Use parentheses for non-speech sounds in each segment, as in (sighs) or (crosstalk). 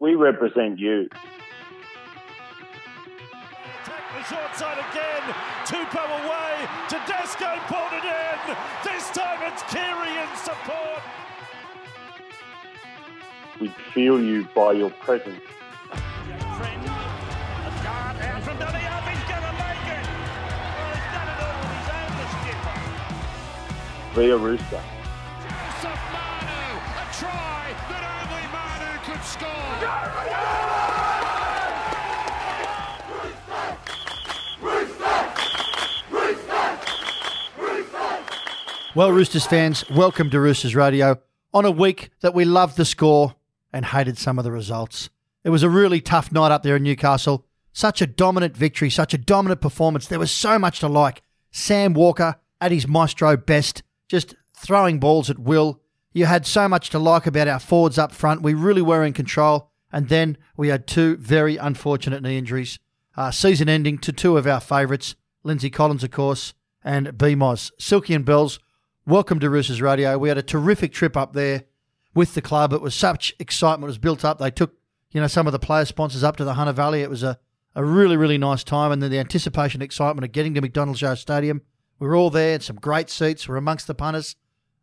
we represent you. Attack the short side again. Tupou away. Tedesco pulled it in. This time it's Keary in support. We feel you by your presence. Friend, a Well, Roosters fans, welcome to Roosters Radio on a week that we loved the score and hated some of the results. It was a really tough night up there in Newcastle. Such a dominant victory, such a dominant performance. There was so much to like. Sam Walker at his maestro best, just throwing balls at will. You had so much to like about our forwards up front. We really were in control. And then we had two very unfortunate knee injuries. Uh, season ending to two of our favourites, Lindsay Collins, of course, and BMOS. Silky and Bells, welcome to Roosters Radio. We had a terrific trip up there with the club. It was such excitement was built up. They took, you know, some of the player sponsors up to the Hunter Valley. It was a, a really, really nice time. And then the anticipation, excitement of getting to McDonald Jones Stadium. We were all there, in some great seats. We're amongst the punters.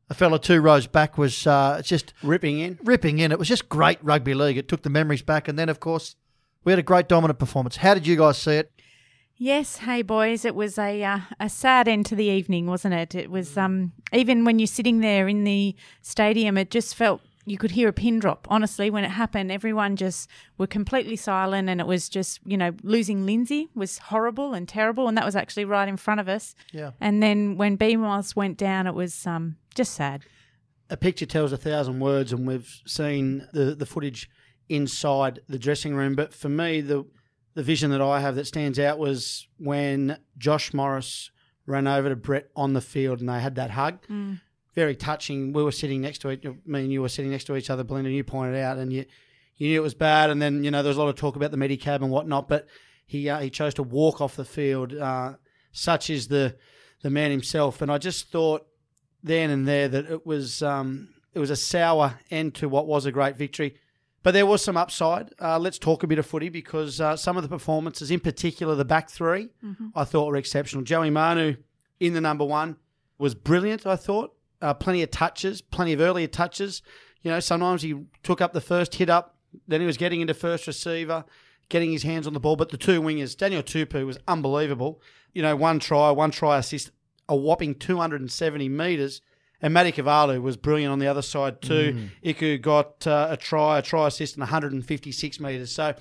A fella two rows back was uh, just ripping in. ripping in. It was just great rugby league. It took the memories back. And then, of course, we had a great dominant performance. How did you guys see it? Yes, hey boys, it was a uh, a sad end to the evening, wasn't it? It was um even when you're sitting there in the stadium, it just felt you could hear a pin drop. Honestly, when it happened, everyone just were completely silent, and it was just you know losing Lindsay was horrible and terrible, and that was actually right in front of us. Yeah. And then when BMOS went down, it was um just sad. A picture tells a thousand words, and we've seen the, the footage inside the dressing room. But for me, the the vision that I have that stands out was when Josh Morris ran over to Brett on the field and they had that hug. Very touching. We were sitting next to each, me and you were sitting next to each other, Belinda, and you pointed out, and you you knew it was bad. And then you know there was a lot of talk about the Medicab and whatnot, but he uh, he chose to walk off the field. Uh, such is the the man himself, and I just thought then and there that it was um, it was a sour end to what was a great victory. But there was some upside. Uh, let's talk a bit of footy because uh, some of the performances, in particular the back 3 I thought were exceptional. Joey Manu in the number one was brilliant. I thought uh, plenty of touches, plenty of earlier touches. You know, sometimes he took up the first hit up, then he was getting into first receiver, getting his hands on the ball. But the two wingers, Daniel Tupou was unbelievable. You know, one try, one try assist, a whopping 270 metres. And Matt Ikuvalu was brilliant on the other side too. Iku got uh, a try, a try assist, and 156 metres. So,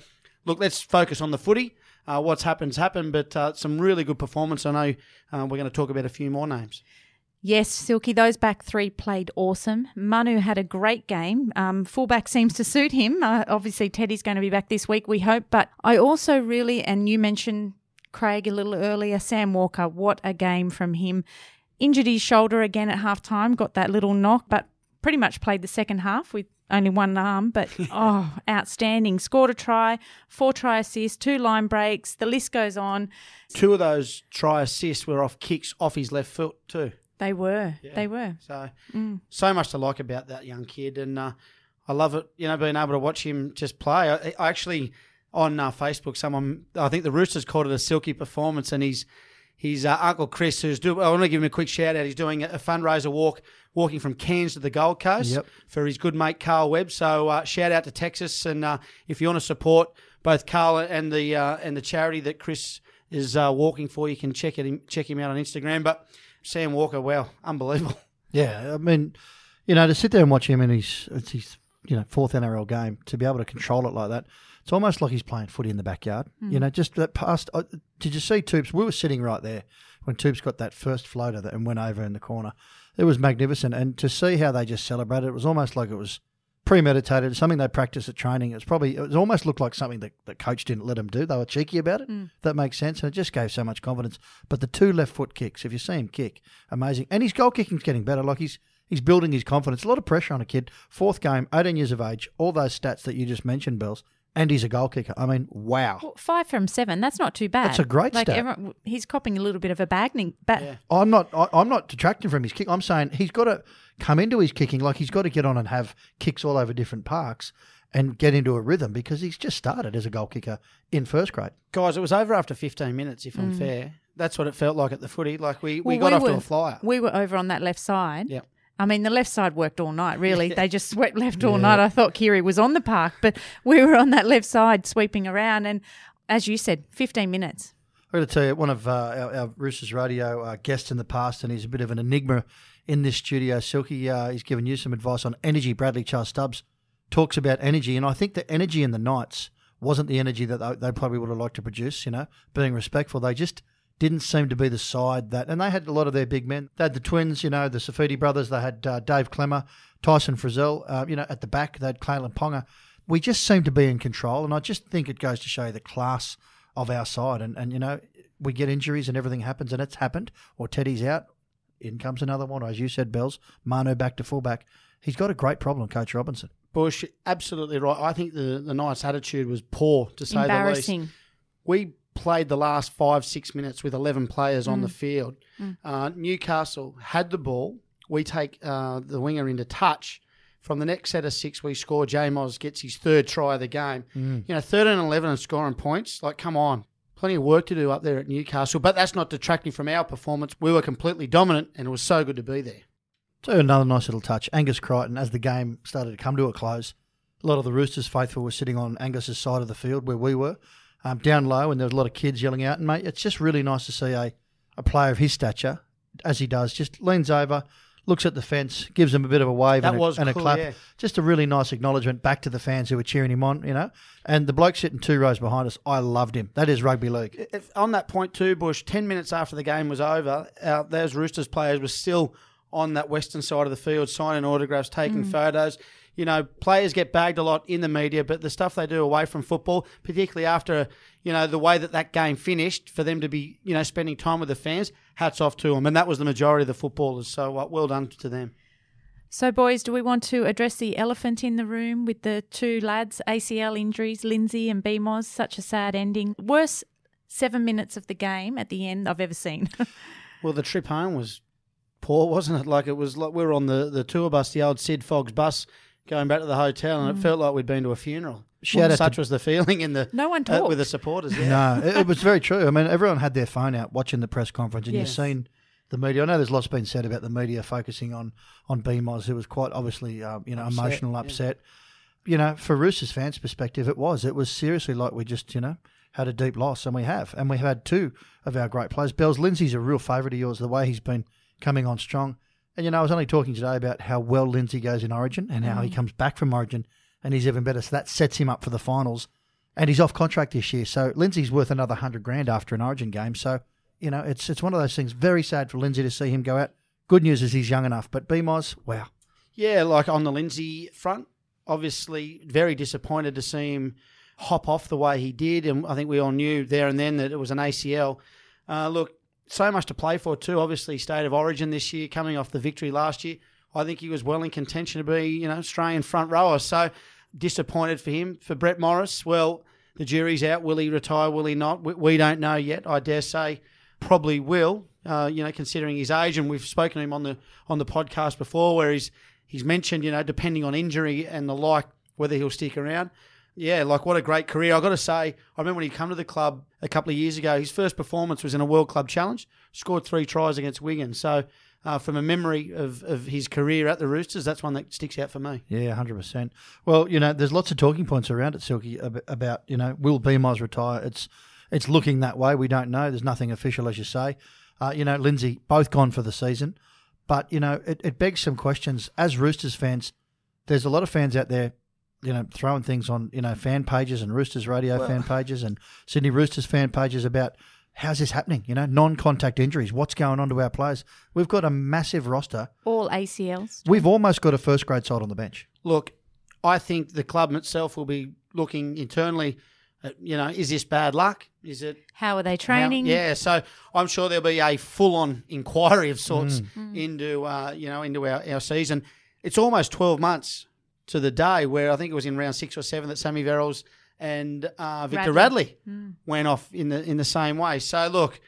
look, let's focus on the footy. Uh, what's happened's happened, but uh, some really good performance. I know uh, we're going to talk about a few more names. Yes, Silky, those back three played awesome. Manu had a great game. Um, fullback seems to suit him. Uh, obviously, Teddy's going to be back this week, we hope. But I also really, and you mentioned Craig a little earlier, Sam Walker, what a game from him. Injured his shoulder again at half time, got that little knock, but pretty much played the second half with only one arm. But (laughs) oh, outstanding. Scored a try, four try assists, two line breaks. The list goes on. Two of those try assists were off kicks off his left foot too. They were. They were. So, so much to like about that young kid, and uh, I love it. You know, being able to watch him just play. I, I actually on uh, Facebook, someone I think the Roosters called it a silky performance, and he's his uh, uncle Chris, who's do. I want to give him a quick shout out. He's doing a, fundraiser walk, walking from Cairns to the Gold Coast Yep. for his good mate Carl Webb. So uh, shout out to Texas, and uh, if you want to support both Carl and the uh, and the charity that Chris is uh, walking for, you can check it check him out on Instagram. But Sam Walker, wow, unbelievable. Yeah, I mean, you know, to sit there and watch him and his it's his you know fourth NRL game to be able to control it like that, it's almost like he's playing footy in the backyard. You know, just that past. Uh, did you see Toops? We were sitting right there when Toops got that first floater that and went over in the corner. It was magnificent, and to see how they just celebrated, it was almost like it was premeditated, something they practiced at training. It was probably it was almost looked like something that the coach didn't let them do. They were cheeky about it. That makes sense, and it just gave so much confidence. But the two left foot kicks, if you see him kick, amazing, and his goal kicking's getting better. Like he's he's building his confidence. A lot of pressure on a kid. Fourth game, eighteen years of age, all those stats that you just mentioned, Bells, and he's a goal kicker. I mean, wow. Well, five from seven. That's not too bad. That's a great like stat. everyone- he's copping a little bit of a bagging. Ba- I'm not. I, I'm not detracting from his kick. I'm saying he's got to come into his kicking like he's got to get on and have kicks all over different parks. and get into a rhythm because he's just started as a goal kicker in first grade. Guys, it was over after 15 minutes, if I'm fair. That's what it felt like at the footy. Like we, we Mm. Well, got off were, to a flyer. We were over on that left side. Yep. I mean, the left side worked all night, really. They just swept left all night. I thought Kiri was on the park, but we were on that left side sweeping around. And as you said, 15 minutes. I've got to tell you, one of uh, our, our Roosters Radio uh, guests in the past, and he's a bit of an enigma in this studio. Silky, uh, he's given you some advice on energy. Bradley Charles Stubbs talks about energy, and I think the energy in the Knights wasn't the energy that they, they probably would have liked to produce. You know, being respectful, they just didn't seem to be the side that, and they had a lot of their big men. They had the twins, you know, the Saifiti brothers. They had uh, Dave Klemmer, Tyson Frizzell, uh, you know, at the back. They had Kalyn Ponga. We just seemed to be in control, and I just think it goes to show you the class of our side. And, and you know, we get injuries and everything happens, and it's happened. Or Teddy's out, in comes another one. Or as you said, Bells, Manu back to fullback. He's got a great problem, Coach Robinson. Bush, absolutely right. I think the, the Knights' attitude was poor, to say the least. Embarrassing. we played the last five, six minutes with 11 players on the field. Uh, Newcastle had the ball. We take uh, the winger into touch. From the next set of six, we score. J Moz gets his third try of the game. You know, 13 and 11 and scoring points. Like, come on. Plenty of work to do up there at Newcastle, but that's not detracting from our performance. We were completely dominant, and it was so good to be there. So another nice little touch. Angus Crichton, as the game started to come to a close, a lot of the Roosters faithful were sitting on Angus's side of the field where we were, um, down low, and there was a lot of kids yelling out. And mate, it's just really nice to see a, a player of his stature, as he does, just leans over, looks at the fence, gives them a bit of a wave That and, a, and a clap. yeah. Just a really nice acknowledgement back to the fans who were cheering him on, you know. And the bloke sitting two rows behind us, I loved him. That is rugby league. if, on that point too, Bush, 10 minutes after the game was over, uh, those Roosters players were still on that western side of the field signing autographs, taking photos. You know, players get bagged a lot in the media, but the stuff they do away from football, particularly after, you know, the way that that game finished, for them to be, you know, spending time with the fans, hats off to them. And that was the majority of the footballers. So uh, well done to them. So, boys, do we want to address the elephant in the room with the two lads, ACL injuries, Lindsay and BMOS? Such a sad ending. Worst seven minutes of the game at the end I've ever seen. (laughs) Well, the trip home was poor, (laughs) wasn't it? Like it was like we were on the, the tour bus, the old Sid Fogg's bus, going back to the hotel, and it felt like we'd been to a funeral. Out Such was the feeling in the No one uh, talked. with the supporters. Yeah. (laughs) No, it, it was very true. I mean, everyone had their phone out watching the press conference, and Yes. you've seen the media. I know there's lots been said about the media focusing on on BMOS. It was quite obviously, uh, you know, Upset, emotional, yeah. upset. You know, for Roosters fans' perspective, it was. It was seriously like we just, you know, had a deep loss, and we have, and we've had two of our great players. Bells Lindsay's a real favourite of yours. The way he's been coming on strong, and you know, I was only talking today about how well Lindsay goes in Origin and how he comes back from Origin, and he's even better. So that sets him up for the finals and he's off contract this year. So Lindsay's worth another hundred grand after an Origin game. So you know, it's it's one of those things. Very sad for Lindsay to see him go out. Good news is he's young enough, but BMOS, wow, yeah, like on the Lindsay front, obviously very disappointed to see him hop off the way he did, and I think we all knew there and then that it was an ACL. Uh, look, so much to play for too. Obviously, state of origin this year, coming off the victory last year. I think he was well in contention to be, you know, Australian front rower. So disappointed for him. For Brett Morris, well, the jury's out. Will he retire? Will he not? We, we don't know yet. I dare say, probably will. Uh, you know, considering his age, and we've spoken to him on the on the podcast before, where he's he's mentioned, you know, depending on injury and the like, whether he'll stick around. Yeah, like what a great career. i got to say, I remember when he came to the club a couple of years ago, his first performance was in a World Club Challenge, scored three tries against Wigan. So, uh, from a memory of, of his career at the Roosters, that's one that sticks out for me. yeah, hundred percent. Well, you know, there's lots of talking points around it, Silky, about you know, will BMOS retire? It's it's looking that way. We don't know. There's nothing official, as you say. Uh, you know, Lindsay both gone for the season, but you know, it, it begs some questions. As Roosters fans, there's a lot of fans out there you know, throwing things on, you know, fan pages and Roosters radio fan pages and Sydney Roosters fan pages about how's this happening? You know, non contact injuries. What's going on to our players? We've got a massive roster. All ACLs. We've almost got a first grade side on the bench. Look, I think the club itself will be looking internally. At, you know, is this bad luck? Is it How are they How- training? yeah, so I'm sure there'll be a full-on inquiry of sorts into uh, you know into our, our season. It's almost 12 months to the day where I think it was in round six or seven that Sammy Verrills and uh, Victor Radley. Radley, went off in the in the same way. So look,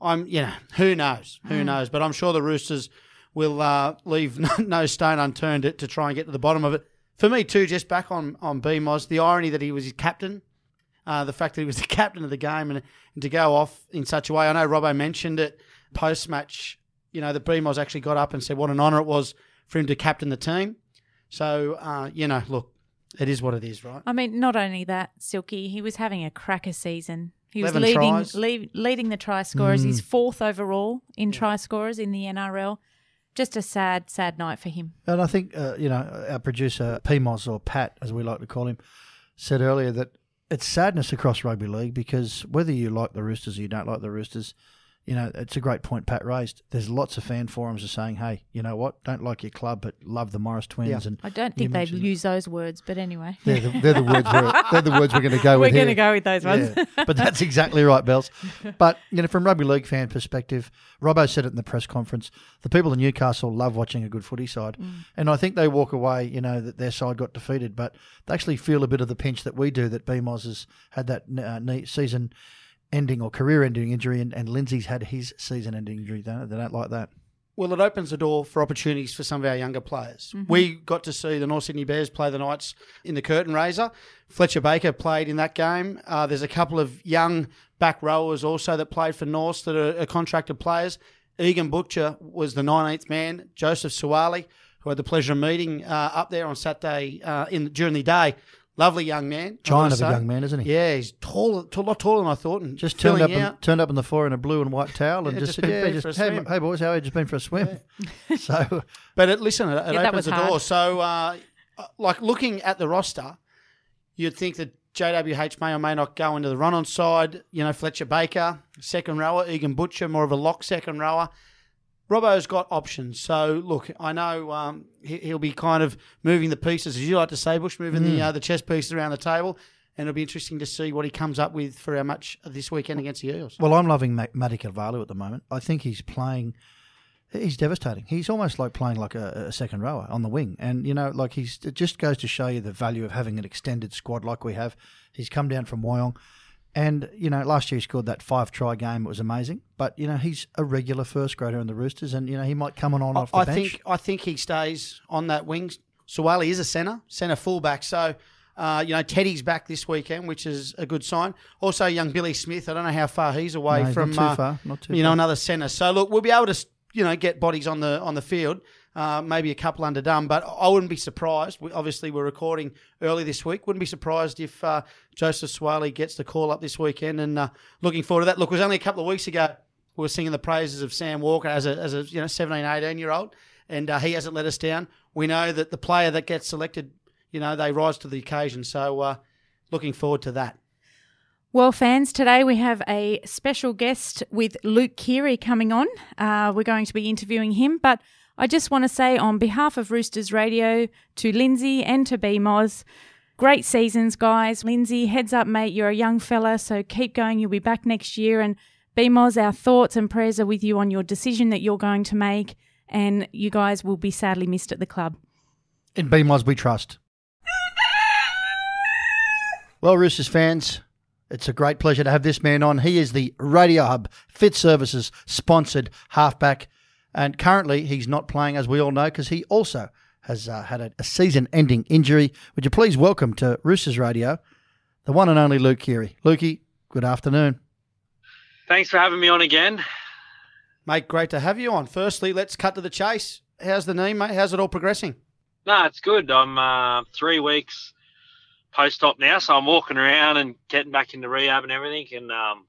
I'm you know who knows who knows, but I'm sure the Roosters will uh, leave (laughs) no, no stone unturned to, to try and get to the bottom of it. for me too, just back on on BMOS, the irony that he was his captain, uh, the fact that he was (laughs) the captain of the game, and, and to go off in such a way. I know Robbo mentioned it post match. You know, that BMOS actually got up and said what an honour it was for him to captain the team. So uh, you know, look, it is what it is, right? I mean, not only that, Silky, he was having a cracker season. He was 11 leading tries. lead, leading the try scorers. He's fourth overall in try scorers in the NRL. Just a sad, sad night for him. And I think, uh, you know, our producer, PMOS or Pat, as we like to call him, said earlier that it's sadness across rugby league because whether you like the Roosters or you don't like the Roosters, you know, it's a great point Pat raised. There's lots of fan forums are saying, hey, you know what? Don't like your club, but love the Morris twins. Yeah. And I don't think they'd mentioned- use those words, but anyway. (laughs) They're the, they're the words we're, they're the words we're going to go (laughs) with. We're going to go with those ones. Yeah, but that's exactly right, Bells. (laughs) But you know, from rugby league fan perspective, Robbo said it in the press conference. The people in Newcastle love watching a good footy side, and I think they walk away, you know, that their side got defeated, but they actually feel a bit of the pinch that we do that BMOS has had that uh, season ending or career ending injury, and, and Lindsay's had his season ending injury. They don't, they don't like that. Well, it opens the door for opportunities for some of our younger players. We got to see the North Sydney Bears play the Knights in the curtain raiser. Fletcher Baker played in that game. Uh, there's a couple of young back rowers also that played for North that are, are contracted players. Egan Butcher was the 19th man. Joseph Suaalii, who I had the pleasure of meeting uh, up there on Saturday uh, in during the day. Lovely young man. I've Giant of a young man, isn't he? Yeah, he's tall, a lot taller than I thought. And Just turned up, filling and, turned up on the floor in a blue and white towel, and Yeah, just, just said, "Yeah, just hey, swim." hey boys, how are you? Just been for a swim." (laughs) so But it, listen, it, it Yeah, that opens was the hard. door. So, uh, like looking at the roster, you'd think that JWH may or may not go into the run-on side. You know, Fletcher Baker, second rower, Egan Butcher, more of a lock second rower. Robbo's got options. So, look, I know um, he, he'll be kind of moving the pieces, as you like to say, Bush, moving the uh, the chess pieces around the table. And it'll be interesting to see what he comes up with for our match this weekend against the Eels. Well, I'm loving Ma- Matt Ikuvalu at the moment. I think he's playing. He's devastating. He's almost like playing like a, a second rower on the wing, and you know, like he's. It just goes to show you the value of having an extended squad like we have. He's come down from Wyong, and you know, last year he scored that five try game. It was amazing, but you know, he's a regular first grader in the Roosters, and you know, he might come on on off the I bench. think I think he stays on that wing. Suaalii is a centre, centre fullback. So, uh, you know, Teddy's back this weekend, which is a good sign. Also, young Billy Smith. I don't know how far he's away No, from not too uh, far, not too you know another centre. So look, we'll be able to you know get bodies on the on the field. Uh, maybe a couple underdone, but I wouldn't be surprised. We, obviously, we're recording early this week. Wouldn't be surprised if uh, Joseph Suaalii gets the call up this weekend, and uh, looking forward to that. Look, it was only a couple of weeks ago we were singing the praises of Sam Walker as a as a you know 17, 18 year old, and uh, he hasn't let us down. We know that the player that gets selected, you know, they rise to the occasion. So, uh, looking forward to that. Well, fans, today we have a special guest with Luke Keary coming on. Uh, we're going to be interviewing him, but I just want to say on behalf of Roosters Radio to Lindsay and to BMOS, great seasons, guys. Lindsay, heads up, mate. You're a young fella, so keep going. You'll be back next year. And BMOS, our thoughts and prayers are with you on your decision that you're going to make, and you guys will be sadly missed at the club. In BMOS we trust. Well, Roosters fans, it's a great pleasure to have this man on. He is the Radio Hub Fit Services sponsored halfback, and currently he's not playing, as we all know, because he also has uh, had a, a season-ending injury. Would you please welcome to Roosters Radio the one and only Luke Keary? Lukey, good afternoon. Thanks for having me on again. Mate, great to have you on. Firstly, let's cut to the chase. How's the knee, mate? How's it all progressing? No, it's good. I'm uh, three weeks post op now, so I'm walking around and getting back into rehab and everything, and um,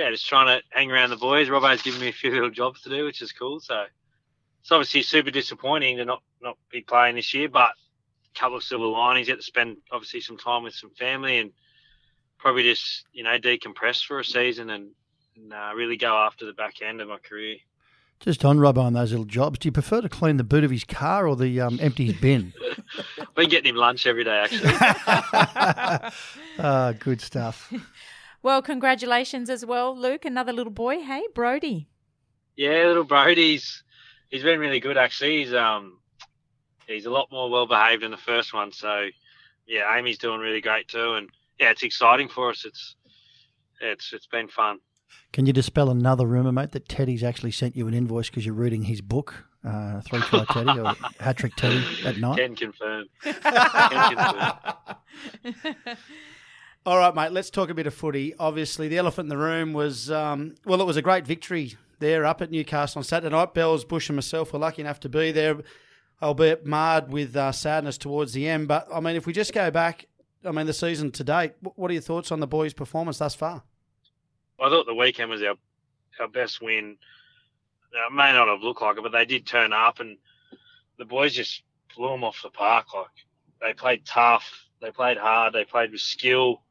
yeah, just trying to hang around the boys. Robbo's giving me a few little jobs to do, which is cool. So it's obviously super disappointing to not not be playing this year, but a couple of silver linings. Get to spend obviously some time with some family and probably just you know decompress for a season and, and uh, really go after the back end of my career. Just on Robbo on those little jobs, do you prefer to clean the boot of his car or the um, empty his bin? (laughs) I've been getting him lunch every day actually. (laughs) Ah, good stuff. (laughs) Well, congratulations as well, Luke. Another little boy. Hey, Brody. Yeah, little Brody's he's been really good actually. He's um he's a lot more well behaved than the first one. So yeah, Amy's doing really great too, and yeah, it's exciting for us. It's it's it's been fun. Can you dispel another rumour, mate, that Teddy's actually sent you an invoice because you're reading his book? uh, three try Teddy or (laughs) hat trick Teddy at night. Can confirm. (laughs) Can confirm. (laughs) All right, mate. Let's talk a bit of footy. Obviously, the elephant in the room was um, well, it was a great victory there up at Newcastle on Saturday night. Bells, Bush, and myself were lucky enough to be there, albeit marred with uh, sadness towards the end. But I mean, if we just go back, I mean, the season to date, what are your thoughts on the boys' performance thus far? I thought the weekend was our our best win. Now, it may not have looked like it, but they did turn up, and the boys just blew them off the park. Like they played tough, they played hard, they played with skill.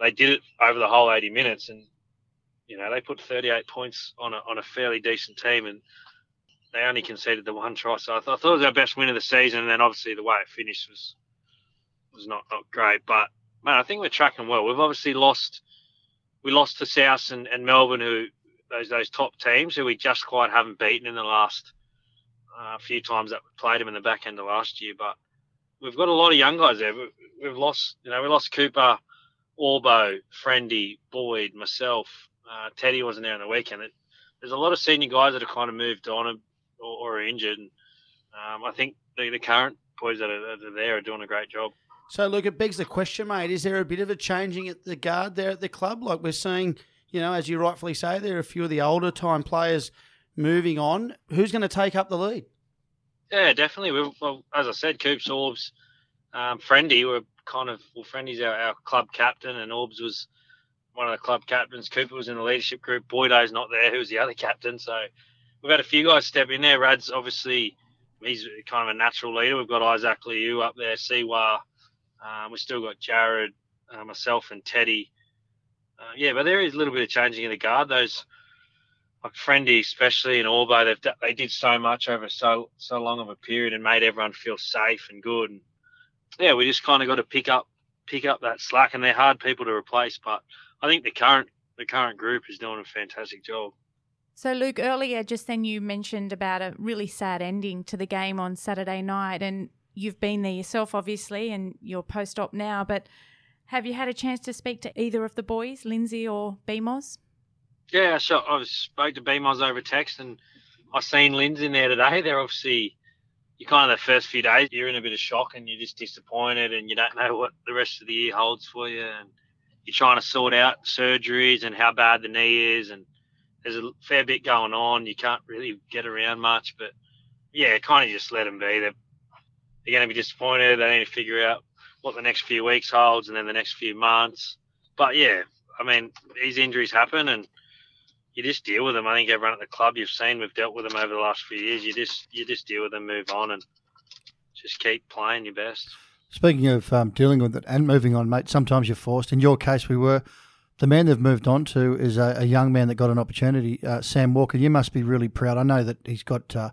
They did it over the whole 80 minutes, and you know they put 38 points on a on a fairly decent team, and they only conceded the one try. So I, th- I thought it was our best win of the season, and then obviously the way it finished was was not not great. But man, I think we're tracking well. We've obviously lost we lost to South and, and Melbourne, who those those top teams who we just quite haven't beaten in the last uh, few times that we played them in the back end of last year. But we've got a lot of young guys there. We, we've lost, you know, we lost Cooper, Orbo, Friendy, Boyd, myself. Uh, Teddy wasn't there on the weekend. It, there's a lot of senior guys that have kind of moved on or, or are injured. And, um, I think the, the current boys that are, that are there are doing a great job. So, look, it begs the question, mate. Is there a bit of a changing at the guard there at the club? Like we're seeing, you know, as you rightfully say, there are a few of the older time players moving on. Who's going to take up the lead? Yeah, definitely. We, well, as I said, Coops, Orbs, um, Friendy were kind of well. Friendy's our, our club captain, and Orbs was one of the club captains. Cooper was in the leadership group. Boydo's not there, who's the other captain. So we've had a few guys step in there. Rad's obviously he's kind of a natural leader. We've got Isaac Liu up there, Siwa. Um, we've still got Jared, uh, myself, and Teddy. Uh, yeah, but there is a little bit of changing in the guard. Those like Friendy, especially and Orbo, they've they did so much over so so long of a period and made everyone feel safe and good. And yeah, we just kind of got to pick up pick up that slack, and they're hard people to replace. But I think the current the current group is doing a fantastic job. So, Luke, earlier just then you mentioned about a really sad ending to the game on Saturday night, and you've been there yourself, obviously, and you're post op now. But have you had a chance to speak to either of the boys, Lindsay or BMOS? Yeah, so I spoke to BMOS over text, and I seen Lindsay in there today. They're obviously you kind of the first few days you're in a bit of shock and you're just disappointed and you don't know what the rest of the year holds for you and you're trying to sort out surgeries and how bad the knee is and there's a fair bit going on. You can't really get around much, but yeah, kind of just let them be. They're, they're going to be disappointed. They need to figure out what the next few weeks holds and then the next few months. But yeah, I mean, these injuries happen and you just deal with them. I think everyone at the club you've seen, we've dealt with them over the last few years. You just you just deal with them, move on, and just keep playing your best. Speaking of um, dealing with it and moving on, mate, sometimes you're forced. In your case, we were. The man they've moved on to is a, a young man that got an opportunity, uh, Sam Walker. You must be really proud. I know that he's got, uh,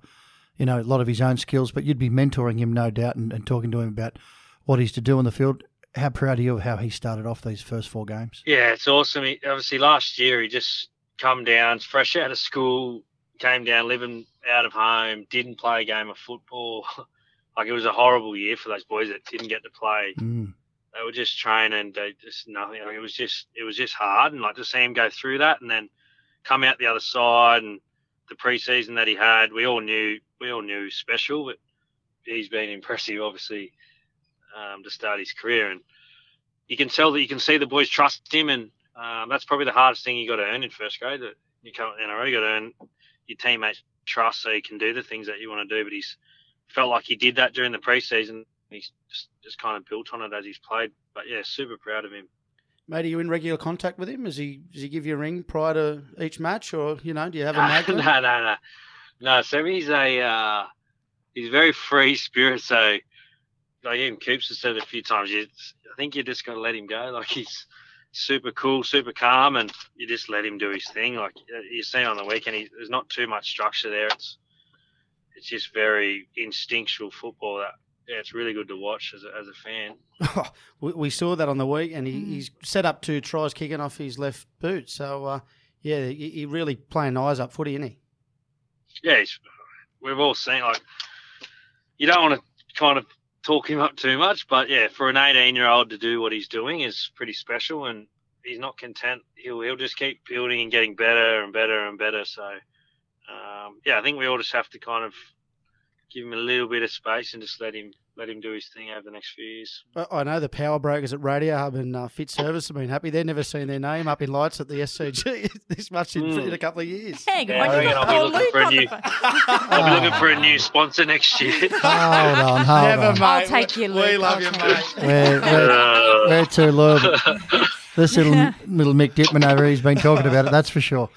you know, a lot of his own skills, but you'd be mentoring him, no doubt, and, and talking to him about what he's to do on the field. How proud are you of how he started off these first four games? Yeah, it's awesome. He, obviously, last year he just come down, fresh out of school, came down, living out of home, didn't play a game of football. (laughs) like it was a horrible year for those boys that didn't get to play. Mm. They were just training, they just nothing. Like it was just it was just hard, and like to see him go through that and then come out the other side and the preseason that he had, we all knew we all knew he was special, but he's been impressive, obviously, um, to start his career, and you can tell that you can see the boys trust him, and um, that's probably the hardest thing you got to earn in first grade. That you come NRL, you got to earn your teammates' trust so you can do the things that you want to do. But he's felt like he did that during the preseason. He's just, just kind of built on it as he's played. But yeah, super proud of him. Mate, are you in regular contact with him? Does he does he give you a ring prior to each match, or you know, do you have a (laughs) no, no, no, no. So he's a uh, he's very free spirit. So like even Coops has said a few times. You, I think you just got to let him go. Like he's super cool, super calm, and you just let him do his thing. Like you see on the weekend, he, there's not too much structure there. It's it's just very instinctual football. That yeah, it's really good to watch as a, as a fan. (laughs) we, we saw that on the week, and he, Mm. he's set up two tries kicking off his left boot. So uh, yeah, he, he really playing eyes up footy, isn't he? Yeah, he's, we've all seen like you don't want to kind of talk him up too much, but yeah, for an 18 year old to do what he's doing is pretty special, and he's not content. He'll he'll just keep building and getting better and better and better. So um, yeah, I think we all just have to kind of give him a little bit of space and just let him let him do his thing over the next few years. I- I know the power brokers at Radio Hub and uh, Fit Service have been happy. They've never seen their name up in lights at the SCG (laughs) this much in, Mm. in a couple of years. Hang Yeah, on, I reckon I'll be looking for a new- (laughs) I'll be looking for a new sponsor next year. (laughs) Hold on, hold Never, on. mate. I'll take you, We love you, mate. We're, we're, we're too loyal. This little little Mick Dittman over here, he's been talking about it, that's for sure.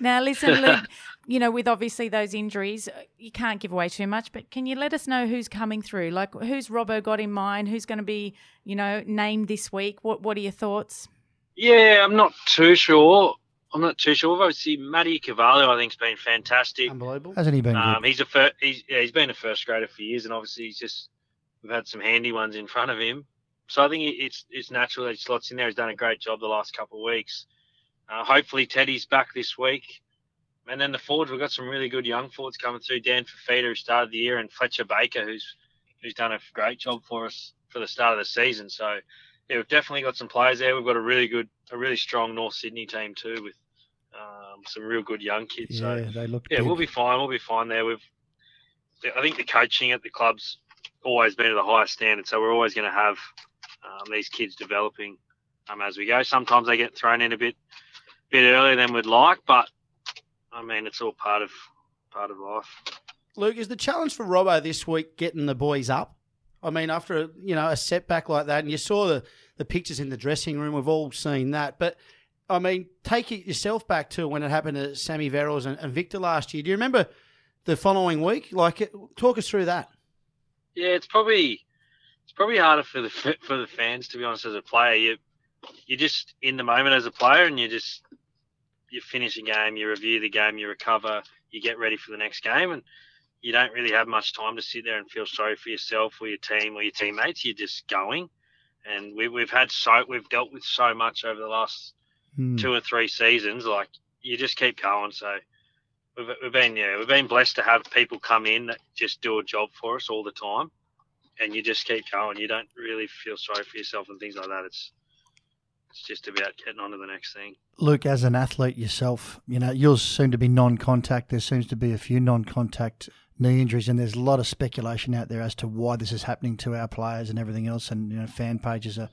Now, listen, Luke, you know, with obviously those injuries, uh, you can't give away too much, but can you let us know who's coming through? Like, who's Robbo got in mind? Who's going to be, you know, named this week? What What are your thoughts? yeah, I'm not too sure. I'm not too sure. Obviously, Matt Ikuvalu, I think, has been fantastic. Unbelievable. Hasn't he been Um, good? he's a fir- he's yeah, he's been a first grader for years, and obviously he's just we've had some handy ones in front of him. So I think it's it's natural that he slots in there. He's done a great job the last couple of weeks. Uh, hopefully Teddy's back this week, and then the forwards we've got some really good young forwards coming through. Dan Fafita who started the year, and Fletcher Baker who's who's done a great job for us for the start of the season. So yeah, we've definitely got some players there. We've got a really good, a really strong North Sydney team too with um, some real good young kids. So Yeah, they look yeah, big. we'll be fine. We'll be fine there. We've, I think the coaching at the club's always been at the highest standard, so we're always going to have um, these kids developing um, as we go. Sometimes they get thrown in a bit, bit earlier than we'd like, but I mean it's all part of part of life. Luke, is the challenge for Robbo this week getting the boys up? I mean, after you know a setback like that, and you saw the the pictures in the dressing room, we've all seen that. But I mean, take it yourself back to when it happened to Sammy Verrills and, and Victor last year. Do you remember the following week? Like, talk us through that. Yeah, it's probably it's probably harder for the (laughs) for the fans to be honest. As a player, you you're just in the moment as a player, and you just you finish a game, you review the game, you recover, you get ready for the next game, and you don't really have much time to sit there and feel sorry for yourself or your team or your teammates. You're just going, and we, we've had so we've dealt with so much over the last Hmm. two or three seasons. Like you just keep going. So we've, we've been yeah we've been blessed to have people come in that just do a job for us all the time, and you just keep going. You don't really feel sorry for yourself and things like that. It's it's just about getting on to the next thing. Luke, as an athlete yourself, you know, yours seem to be non contact. There seems to be a few non contact knee injuries, and there's a lot of speculation out there as to why this is happening to our players and everything else. And, you know, fan pages are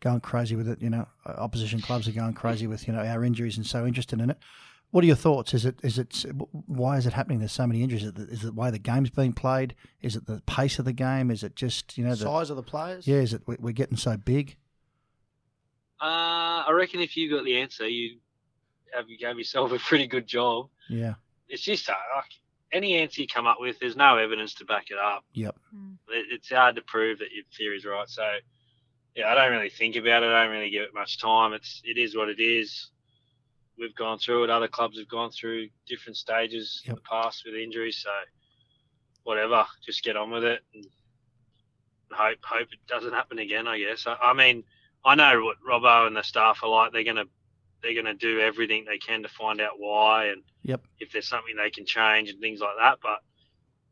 going crazy with it. You know, opposition clubs are going crazy with, you know, our injuries and so interested in it. What are your thoughts? Is it, is it, why is it happening? There's so many injuries. Is it, is it the way the game's being played? Is it the pace of the game? Is it just, you know, the, Size of the players. yeah, is it we- we're getting so big? Uh, I reckon if you got the answer, you have you gave yourself a pretty good job. Yeah. It's just uh, like any answer you come up with, there's no evidence to back it up. Yep. it, it's hard to prove that your theory's right. So, yeah, I don't really think about it. I don't really give it much time. It's it is what it is. We've gone through it. Other clubs have gone through different stages in the past with injuries. So, whatever, just get on with it and hope hope it doesn't happen again. I guess. I, I mean, I know what Robbo and the staff are like. They're gonna they're gonna do everything they can to find out why and Yep. if there's something they can change and things like that. But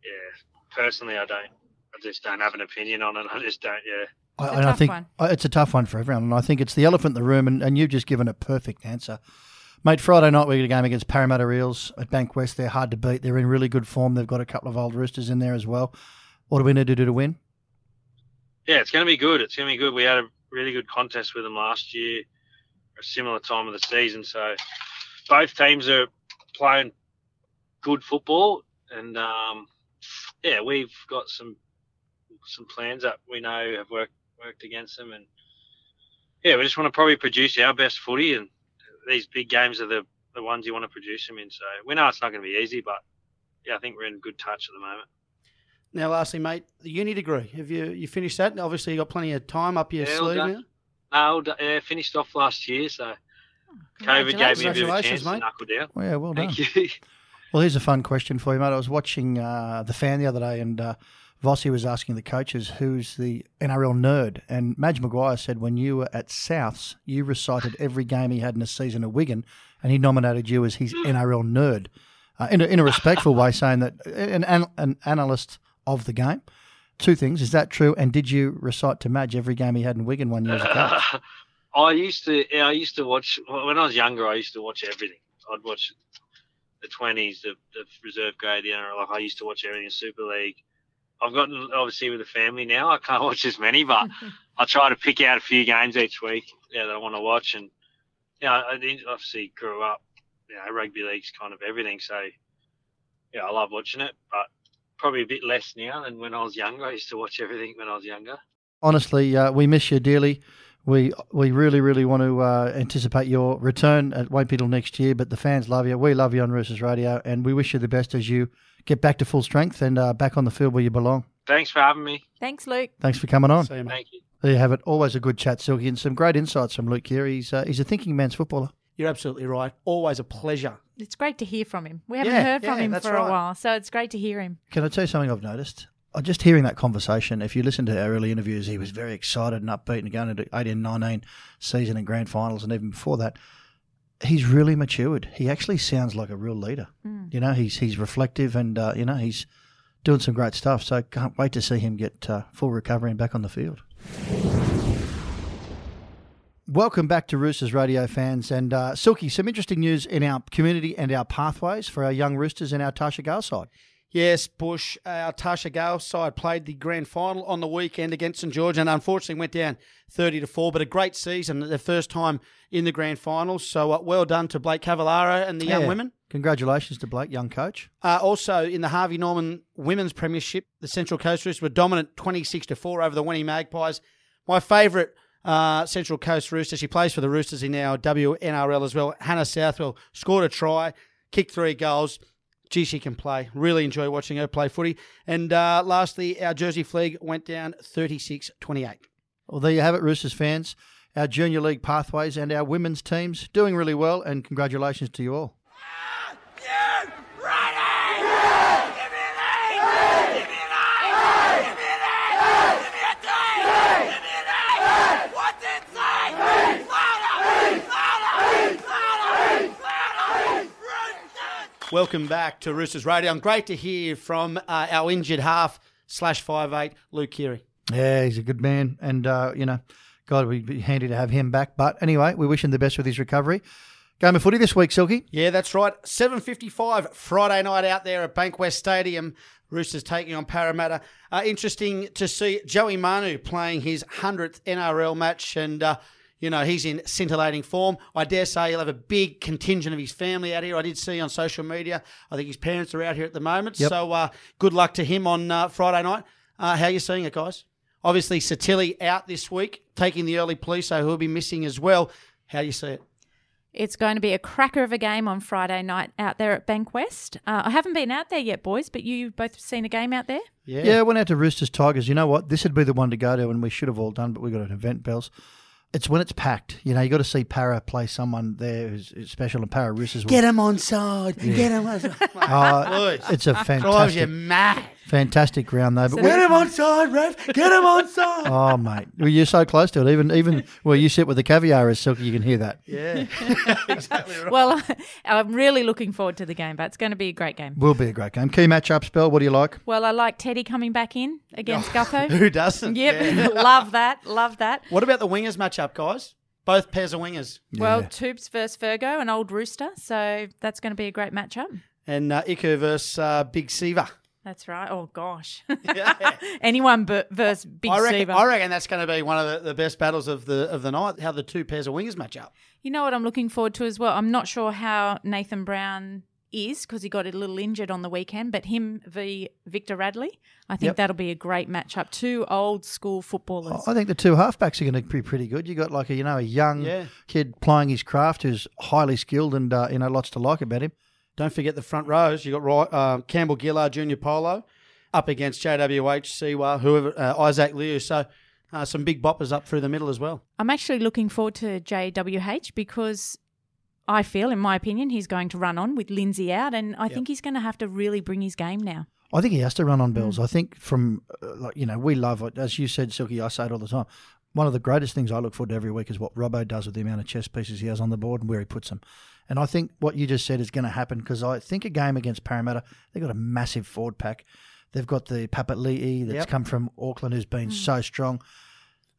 yeah, personally, I don't. I just don't have an opinion on it. (laughs) I just don't. Yeah. I, and I think one. uh, it's a tough one for everyone, and I think it's the elephant in the room. And, and you've just given a perfect answer, mate. Friday night we got a game against Parramatta Eels at Bankwest. They're hard to beat. They're in really good form. They've got a couple of old roosters in there as well. What do we need to do to win? Yeah, it's going to be good. It's going to be good. We had a really good contest with them last year, a similar time of the season. So both teams are playing good football, and um, yeah, we've got some some plans that we know have worked worked against them, and yeah, we just want to probably produce our best footy, and these big games are the the ones you want to produce them in. So we know it's not going to be easy, but yeah, I think we're in good touch at the moment. Now, lastly, mate, the uni degree. Have you you finished that? Obviously, you got plenty of time up your Yeah, all sleeve done. now. No, yeah, finished off last year, so COVID gave me a bit of a Congratulations, chance to knuckle down. Well, yeah, well done. Thank you. (laughs) Well, here's a fun question for you, mate. I was watching uh, the fan the other day, and uh, Vossi was asking the coaches who's the NRL nerd, and Madge Maguire said when you were at Souths, you recited every game he had in a season at Wigan, and he nominated you as his NRL nerd, uh, in a, in a respectful way, saying that an, an an analyst of the game. Two things: is that true? And did you recite to Madge every game he had in Wigan one year as a coach? (laughs) I used to, I used to watch when I was younger. I used to watch everything. I'd watch the twenties, the, the reserve grade, the NRL. Like I used to watch everything in Super League. I've gotten obviously with the family now. I can't (laughs) watch as many, but (laughs) I try to pick out a few games each week. Yeah, that I want to watch, and yeah, I didn't- obviously grew up. You know, rugby league's kind of everything. So yeah, I love watching it, but probably a bit less now than when I was younger. I used to watch everything when I was younger. Honestly, uh, we miss you dearly. We we really really want to uh, anticipate your return. It won't be till next year, but the fans love you. We love you on Roosters Radio, and we wish you the best as you get back to full strength and uh, back on the field where you belong. Thanks for having me. Thanks, Luke. Thanks for coming on. See you. Thank you. There you have it. Always a good chat, Silky, and some great insights from Luke here. He's uh, he's a thinking man's footballer. You're absolutely right. Always a pleasure. It's great to hear from him. We haven't Yeah, heard from yeah, him for right. a while, so it's great to hear him. Can I tell you something I've noticed? Just hearing that conversation, if you listen to our early interviews, he was very excited and upbeat and going into 18 19 season and grand finals, and even before that, he's really matured. He actually sounds like a real leader. You know, he's he's reflective and, uh, you know, he's doing some great stuff. So can't wait to see him get uh, full recovery and back on the field. Welcome back to Roosters Radio fans. And uh, Silky, some interesting news in our community and our pathways for our young Roosters and our Tarsha Gale side. Yes, Bush, our Tarsha Gale side played the grand final on the weekend against St George and unfortunately went down 30 to 4, but a great season, their first time in the grand final. So uh, well done to Blake Cavallaro and the young Yeah. women. Congratulations to Blake, young coach. Uh, also, in the Harvey Norman Women's Premiership, the Central Coast Roosters were dominant 26 to 4 over the Wenty Magpies. My favourite uh, Central Coast Rooster, she plays for the Roosters in our WNRL as well. Hannah Southwell scored a try, kicked three goals. Gee, she can play. Really enjoy watching her play footy. And uh, lastly, our Jersey Flegg went down 36 28. Well, there you have it, Roosters fans. Our junior league pathways and our women's teams doing really well, and congratulations to you all. Welcome back to Roosters Radio. And great to hear from uh, our injured half slash five eight, Luke Keary. Yeah, he's a good man, and uh, you know, God, we'd be handy to have him back. But anyway, we wish him the best with his recovery. Game of footy this week, Silky. Yeah, that's right. 7.55 Friday night out there at Bankwest Stadium. Roosters taking on Parramatta. Uh, interesting to see Joey Manu playing his 100th NRL match and, uh, you know, he's in scintillating form. I dare say he'll have a big contingent of his family out here. I did see on social media. I think his parents are out here at the moment. Yep. So uh, good luck to him on uh, Friday night. Uh, how are you seeing it, guys? Obviously, Sitili out this week, taking the early police, so he'll be missing as well. How do you see it? It's going to be a cracker of a game on Friday night out there at Bankwest. Uh, I haven't been out there yet, boys, but you both seen a game out there? Yeah, I went out to Roosters Tigers. You know what? This would be the one to go to, and we should have all done, but we got an event, Bells. It's when it's packed. You know, you got to see Parra play someone there who's, who's special, and Parra Roosters. will- Get him on side. Get him (laughs) on side. Uh, it's a fantastic. Drives you fantastic, mad. Fantastic ground though. But we, Get him on side, Ref. Get him on side. oh mate, well, you're so close to it. Even even where you sit with the caviar as Silky, you can hear that. Yeah, (laughs) exactly right. Well, (laughs) I'm really looking forward to the game, but it's going to be a great game. Will be a great game. Key matchup spell. What do you like? Well, I like Teddy coming back in against Gutho. (laughs) Who doesn't? Yep, Yeah. love that, love that. What about the wingers matchup, guys? Both pairs of wingers. Well, Yeah. Toops versus Virgo, an old rooster, so that's going to be a great matchup. And uh, Iku versus uh, Big Sivo. That's right. Oh gosh, (laughs) Yeah. anyone but versus Big I reckon, Sivo. I reckon that's going to be one of the, the best battles of the of the night. How the two pairs of wingers match up. You know what I'm looking forward to as well. I'm not sure how Nathan Brown is because he got a little injured on the weekend, but him v Victor Radley, I think Yep. that'll be a great matchup. Two old school footballers. I think the two halfbacks are going to be pretty good. You got like a you know a young Yeah. kid playing his craft who's highly skilled and uh, you know lots to like about him. Don't forget the front rows. You got uh, Campbell Gillard, Junior Paulo, up against JWH, Siwa, whoever, uh, Isaac Liu. So uh, some big boppers up through the middle as well. I'm actually looking forward to JWH because I feel, in my opinion, he's going to run on with Lindsay out, and I think he's going to have to really bring his game now. I think he has to run on bells. I think from uh, like you know we love it as you said, Silky. I say it all the time. One of the greatest things I look forward to every week is what Robbo does with the amount of chess pieces he has on the board and where he puts them. And I think what you just said is going to happen because I think a game against Parramatta, they've got a massive forward pack. They've got the Papali'i that's Yep. come from Auckland, who's been so strong.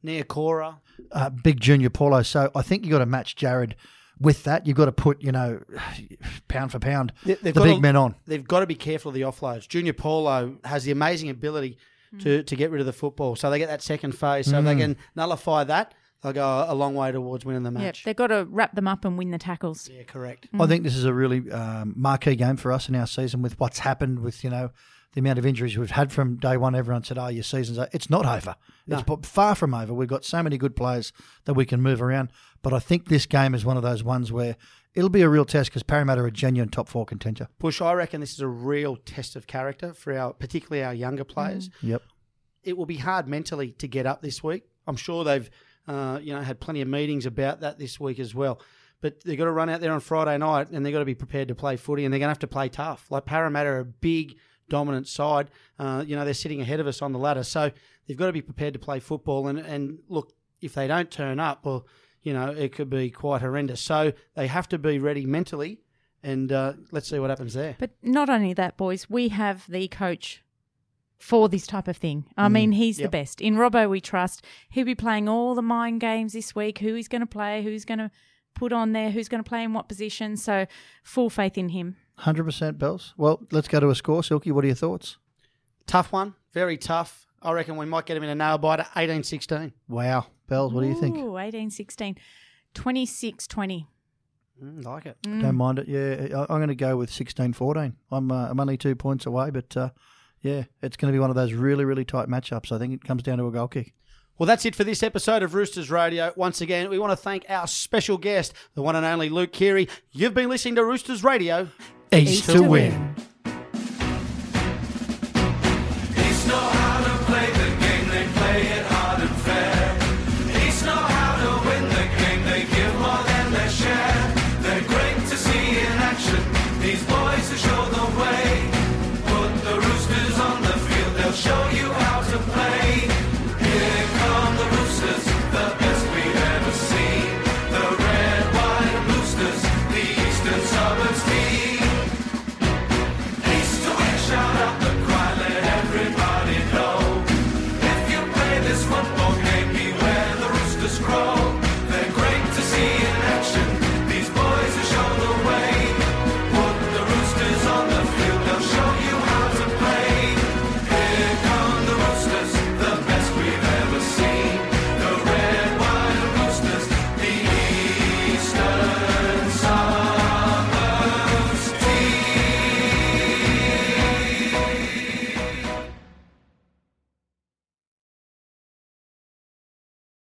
Nia Cora. uh, big junior Paulo. So I think you've got to match Jared with that, you've got to put, you know, (sighs) pound for pound, They- the they've got big to- men on. They've got to be careful of the offloads. Junior Paulo has the amazing ability Mm. to, to get rid of the football. So they get that second phase. So if Mm. they can nullify that, they'll uh, go a long way towards winning the Yep, match. they've got to wrap them up and win the tackles. Yeah, correct. Mm. I think this is a really um, marquee game for us in our season with what's happened with, you know, the amount of injuries we've had from day one. Everyone said, oh, your season's over. It's not over. It's far from over. We've got so many good players that we can move around. But I think this game is one of those ones where it'll be a real test because Parramatta are a genuine top four contender. Bush, I reckon this is a real test of character for our, particularly our younger players. Mm. Yep. It will be hard mentally to get up this week. I'm sure they've, uh, you know, had plenty of meetings about that this week as well. But they've got to run out there on Friday night and they've got to be prepared to play footy and they're going to have to play tough. Like Parramatta are a big, dominant side. Uh, you know, they're sitting ahead of us on the ladder. So they've got to be prepared to play football. And, and look, if they don't turn up, well, you know, it could be quite horrendous. So they have to be ready mentally. And uh, let's see what happens there. But not only that, boys, we have the coach for this type of thing. I mean, he's the best. In Robbo, we trust. He'll be playing all the mind games this week. Who he's going to play, who's going to put on there, who's going to play in what position. So, full faith in him. 100% Bells. Well, let's go to a score. Silky, what are your thoughts? Tough one, very tough. I reckon we might get him in a nail biter, 18 16. Wow. Bells, what do you think? Ooh, 18 16. 26 20. Mm, like it. Don't mind it. Yeah, I- I'm going to go with 16 14. I'm, uh, I'm only two points away, but uh, yeah, it's going to be one of those really, really tight matchups. I think it comes down to a goal kick. Well, that's it for this episode of Roosters Radio. Once again, we want to thank our special guest, the one and only Luke Keary. You've been listening to Roosters Radio. East, to win.